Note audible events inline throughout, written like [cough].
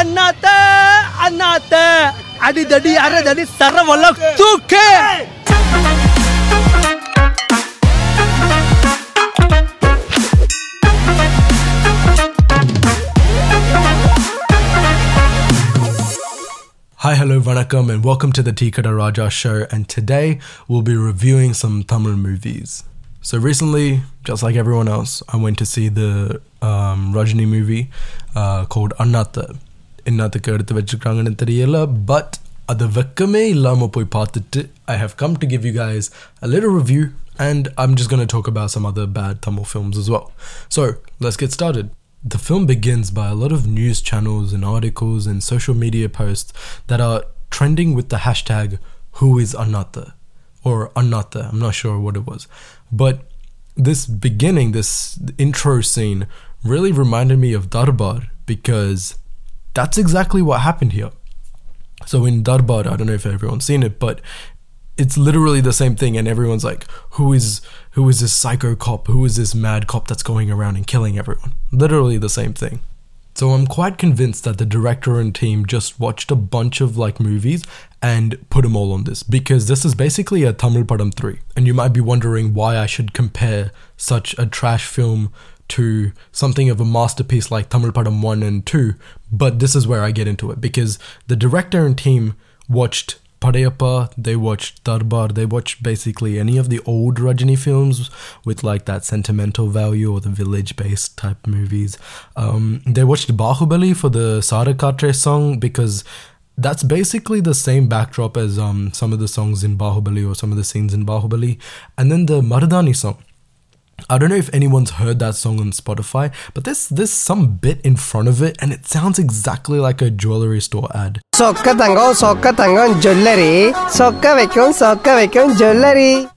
அண்ணாத்த அண்ணாத்த அடிதடி அரதடி சரவல தூக்கு Hi, hello, vanakkam, and welcome to the Tikada Raja show. And today we'll be reviewing some Tamil movies. So recently, just like everyone else, I went to see the um, Rajini movie uh, called Annatha. என்னத்துக்கு எடுத்து வச்சிருக்காங்கன்னு தெரியல but அது வெக்கமே இல்லாமல் போய் பார்த்துட்டு I have come to give you guys a little review and I'm just going to talk about some other bad Tamil films as well. So, let's get started. The film begins by a lot of news channels and articles and social media posts that are trending with the hashtag who is Annatha or Annatha. I'm not sure what it was. But this beginning, this intro scene really reminded me of Darbar because that's exactly what happened here. So in Darbar, I don't know if everyone's seen it, but it's literally the same thing, and everyone's like, "Who is who is this psycho cop? Who is this mad cop that's going around and killing everyone?" Literally the same thing. So I'm quite convinced that the director and team just watched a bunch of like movies and put them all on this because this is basically a Tamil Padam 3. And you might be wondering why I should compare such a trash film to something of a masterpiece like Tamil Padam 1 and 2. But this is where I get into it because the director and team watched Padayappa, they watched Darbar, they watched basically any of the old Rajini films with like that sentimental value or the village based type movies. Um, they watched Bahubali for the Saara Kaattrae song because that's basically the same backdrop as um, some of the songs in Bahubali or some of the scenes in Bahubali. And then the Marudaani song. I don't know if anyone's heard that song on Spotify, but there's there's some bit in front of it and it sounds exactly like a jewelry store ad. Sokka tango, sokka tango jewelry, sokka vekkon, sokka vekkon jewelry.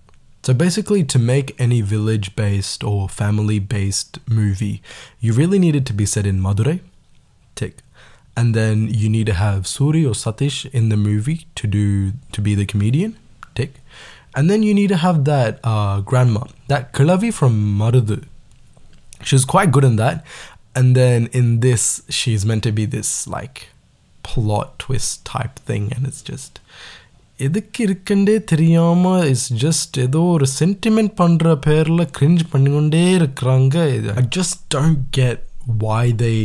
So basically, to make any village based or family based movie, you really need it to be set in Madurai. Tick. And then you need to have Suri or Satish in the movie to do to be the comedian. Tick. And then you need to have that uh, grandma, that Kalavi from Marudu. She's quite good in that. And then in this, she's meant to be this like plot twist type thing, and it's just எதுக்கு இருக்குண்டே தெரியாம is just ஏதோ ஒரு sentiment பண்ற பேர்ல cringe பண்ணிக்கொண்டே இருக்கிறாங்க I just don't get why they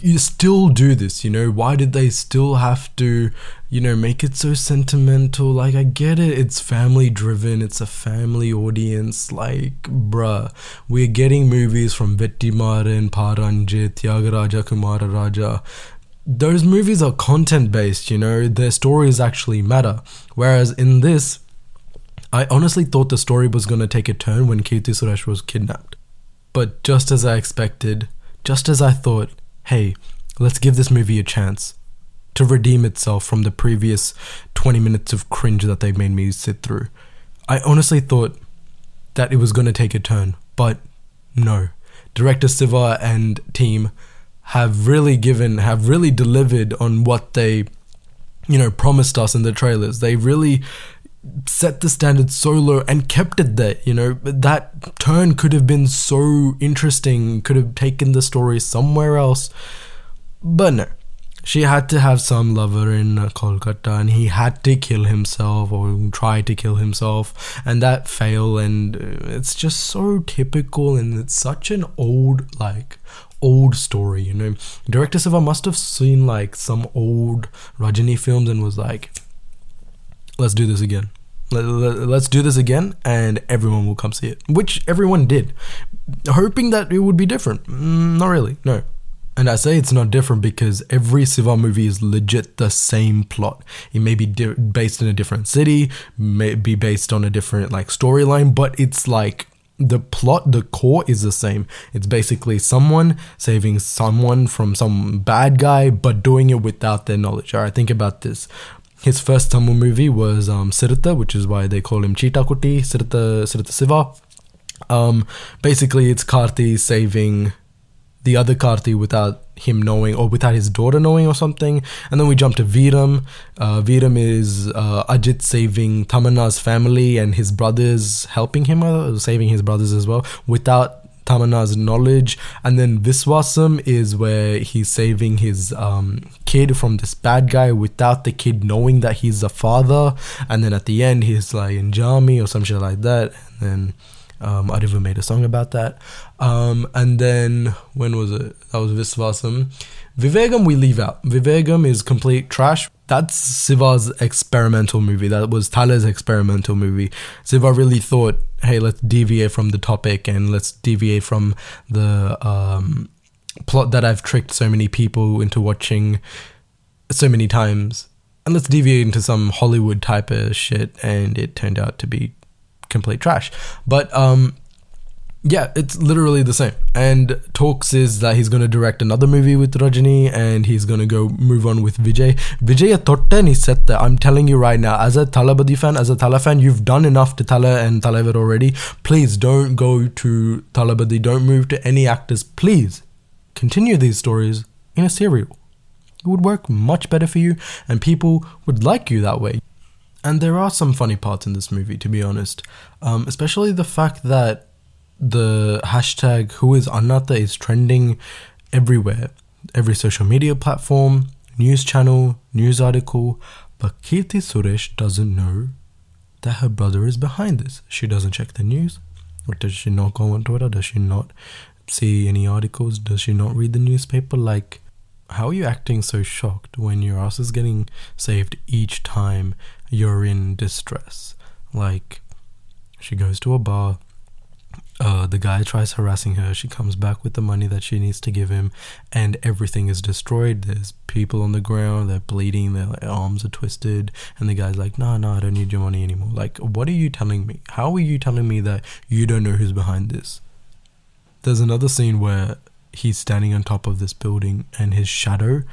you still do this you know? Why did they still have to you know make it so sentimental? Like i get it. It's family driven it's a family audience. Like bruh we're getting movies from Vetrimaaran paranjit tyagaraja kumara raja. Those movies are content based, you know, their stories actually matter. Whereas in this, I honestly thought the story was going to take a turn when Keerthy Suresh was kidnapped. But just as I expected, just as I thought, hey, let's give this movie a chance to redeem itself from the previous 20 minutes of cringe that they made me sit through, I honestly thought that it was going to take a turn. But no. Director Siva and team have really given have really delivered on what they you know promised us in the trailers they really set the standard so low and kept it there you know? That turn could have been so interesting could have taken the story somewhere else. But no. She had to have some lover in uh, Kolkata and he had to kill himself or try to kill himself and that failed and uh, it's just so typical and it's such an old like old story you know? Director Siva must have seen like some old Rajini films and was like let's do this again Let- let- let's do this again and everyone will come see it which everyone did hoping that it would be different Mm, not really no and I say it's not different because every Siva movie is legit the same plot. It may be di- based in a different city, may be based on a different like storyline, but it's like the plot, the core is the same. It's basically someone saving someone from some bad guy, but doing it without their knowledge. All right, think about this. His first Tamil movie was um, Siruthai, which is why they call him Chitakuti, Kuti, Siruthai, Siruthai Siva. Um, basically, it's Karthi saving the other Karthi without him knowing or without his daughter knowing or something. And then we jump to Veeram. Uh, Veeram is uh, Ajit saving Tamanna's family and his brothers helping him, uh, saving his brothers as well, without Tamanna's knowledge, and then Viswasam is where he's saving his um, kid from this bad guy without the kid knowing that he's a father, and then at the end he's like in Jami or some shit like that, and then. Um, Arivu made a song about that. Um, and then, when was it? That was Viswasam. Vivegam we leave out. Vivegam is complete trash. That's Siva's experimental movie. That was Tala's experimental movie. Siva really thought, hey, let's deviate from the topic and let's deviate from the um, plot that I've tricked so many people into watching so many times. And let's deviate into some Hollywood type of shit. And it turned out to be complete trash. But um, yeah, it's literally the same. And talks is that he's going to direct another movie with Rajini and he's going to go move on with Vijay. Vijay Totten, he said that. I'm telling you right now, as a Thalapathy fan, as a Tala fan, you've done enough to Tala and Talavar already. Please don't go to Thalapathy. Don't move to any actors. Please continue these stories in a serial. It would work much better for you and people would like you that way. And there are some funny parts in this movie, to be honest. Um, especially the fact that the hashtag who is Annatha is trending everywhere. Every social media platform, news channel, news article. But Keerthy Suresh doesn't know that her brother is behind this. She doesn't check the news. Or does she not go on Twitter? Does she not see any articles? Does she not read the newspaper? Like, how are you acting so shocked when your ass is getting saved each time you're in distress? Like, she goes to a bar, the guy tries harassing her. She comes back with the money that she needs to give him, and everything is destroyed. There's people on the ground, they're bleeding, their arms are twisted, and the guy's like, "No, no, I don't need your money anymore." Like, what are you telling me? How are you telling me that you don't know who's behind this? There's another scene where he's standing on top of this building, and his shadow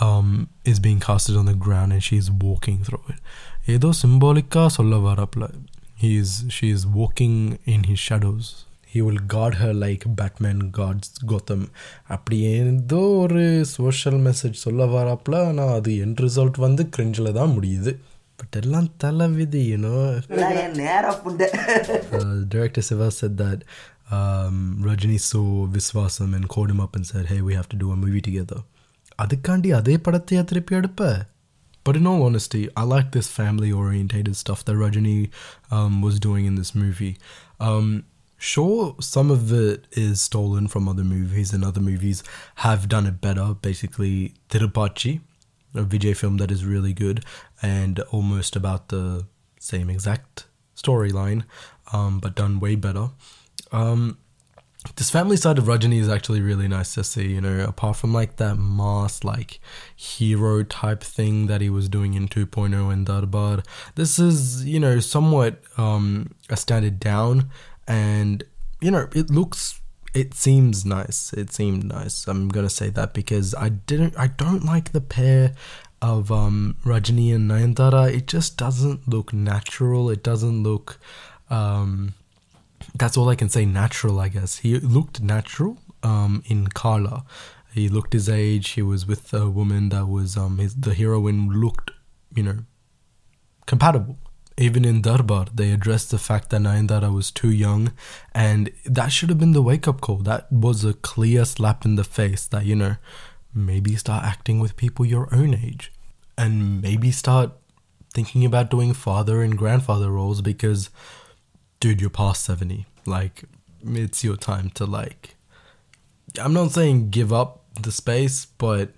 um, is being casted on the ground, and she's walking through it. ஏதோ சிம்பாலிக்கா சொல்ல வரப்பல He's she's walking in his shadows. He will guard her like Batman guards Gotham. அப்படி ஏதோ ஒரு social message சொல்ல வரப்பல ஆனால் அது என் result வந்து கிரிஞ்சில் தான் முடியுது பட் எல்லாம் தலைவிதி you know uh, director Siva said that um, Rajini saw Viswasam and called him up and said, "Hey, we have to do a movie together." அதுக்காண்டி அதே படத்தையா திருப்பி எடுப்ப but in all honesty, I like this family orientated stuff that Rajini um, was doing in this movie. Um, sure, some of it is stolen from other movies, and other movies have done it better. Basically, Thirupaachi, a Vijay film that is really good and almost about the same exact storyline, um, but done way better. Um, this family side of Rajini is actually really nice to see, you know, apart from like that mass, like hero type thing that he was doing in 2.0 and Darbar. This is, you know, somewhat um, a standard down, and you know, it looks, it seems nice. It seemed nice. I'm gonna say that because I didn't, I don't like the pair of um, Rajini and Nayanthara. It just doesn't look natural. It doesn't look. Um, that's all I can say. Natural, I guess. He looked natural um, in Kaala. He looked his age. He was with a woman that was um, his, the heroine looked, you know, compatible. Even in Darbar, they addressed the fact that Nayanthara was too young, and that should have been the wake up call. That was a clear slap in the face that, you know, maybe start acting with people your own age, and maybe start thinking about doing father and grandfather roles because dude, you're past 70. Like, it's your time to, like, I'm not saying give up the space, but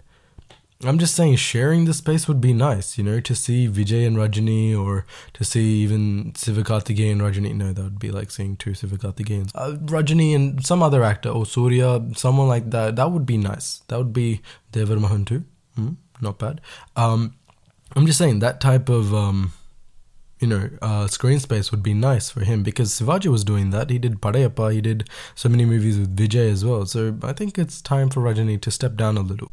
I'm just saying sharing the space would be nice, you know, to see Vijay and Rajini or to see even Sivakarthikeyan and Rajini. No, that would be like seeing two Sivakarthikeyans. Uh, Rajini and some other actor or Surya, someone like that. That would be nice. That would be Thevar Magan. Hmm, not bad. Um, I'm just saying that type of um, you know, uh, screen space would be nice for him because Sivaji was doing that. He did Padayappa, he did so many movies with Vijay as well. So I think it's time for Rajini to step down a little.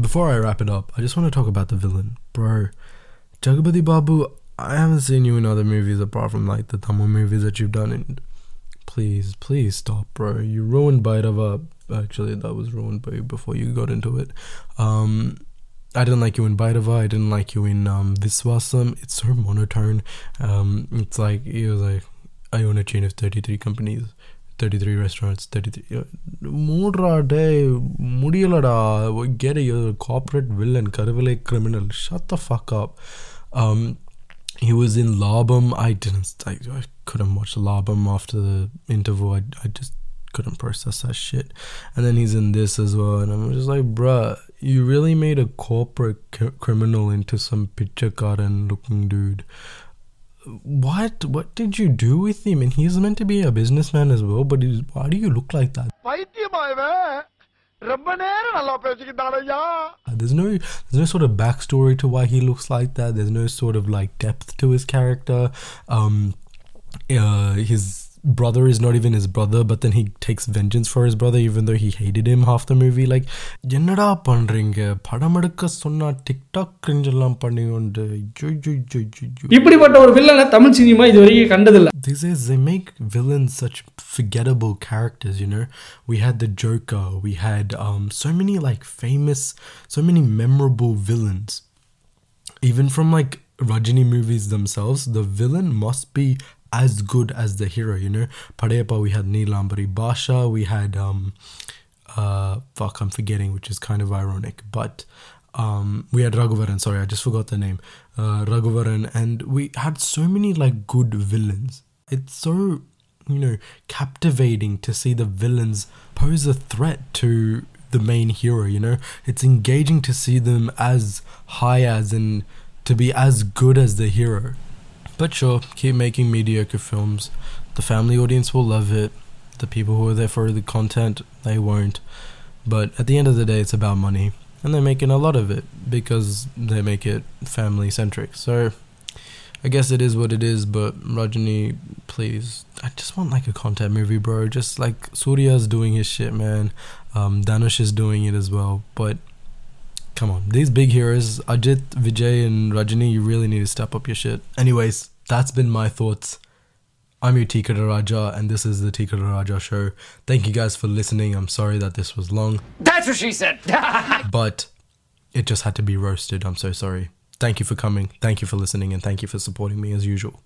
Before I wrap it up, I just want to talk about the villain. Bro, Jagapathi Babu, I haven't seen you in other movies apart from like the Tamil movies that you've done. And please, please stop, bro. You ruined Bhairava. Actually, that was ruined by before you got into it. Um, I didn't like you in Bhairava. I didn't like you in um, Viswasam. It's so monotone. Um, it's like he was like, I own a chain of thirty three companies. 33 restaurants 33 மூடுறா டே முடியலடா get a corporate villain கருவிலை criminal shut the fuck up um he was in Labam I didn't I, I couldn't watch Labam after the interval I, I just couldn't process that shit and then he's in this as well and I'm just like bruh you really made a corporate c- criminal into some picture garden looking dude what what did you do with him? And he's meant to be a businessman as well but why do you look like that? there's no there's no sort of backstory to why he looks like that. There's no sort of like depth to his character. Um uh his brother is not even his brother but then he takes vengeance for his brother even though he hated him half the movie like என்னடா பண்றீங்க படம் எடுக்க சொன்னா TikTok cringe எல்லாம் பண்ணி கொண்டு இப்படிப்பட்ட ஒரு வில்லனை தமிழ் சினிமா இது வரைக்கும் கண்டதில்ல These days, they make villains such forgettable characters, you know? We had the Joker, we had um, so many like famous, so many memorable villains. Even from like Rajini movies themselves, the villain must be as good as the hero, you know? Padayappa, we had Neelambari Basha, we had, um, uh, fuck, I'm forgetting, which is kind of ironic, but um, we had Raghuvaran, sorry, I just forgot the name, uh, Raghuvaran, and we had so many like good villains. It's so, you know, captivating to see the villains pose a threat to the main hero, you know? It's engaging to see them as high as and to be as good as the hero. But sure, keep making mediocre films. The family audience will love it. The people who are there for the content, they won't. But at the end of the day, it's about money. And they're making a lot of it because they make it family centric. So I guess it is what it is, but Rajini, please. I just want like a content movie, bro. Just like Surya's doing his shit, man. Um, Dhanush is doing it as well. But come on, these big heroes, Ajit, Vijay, and Rajini, you really need to step up your shit. Anyways, that's been my thoughts. I'm your Tika Raja, and this is the Tika Raja show. Thank you guys for listening. I'm sorry that this was long. That's what she said. [laughs] but it just had to be roasted. I'm so sorry. Thank you for coming. Thank you for listening. And thank you for supporting me as usual.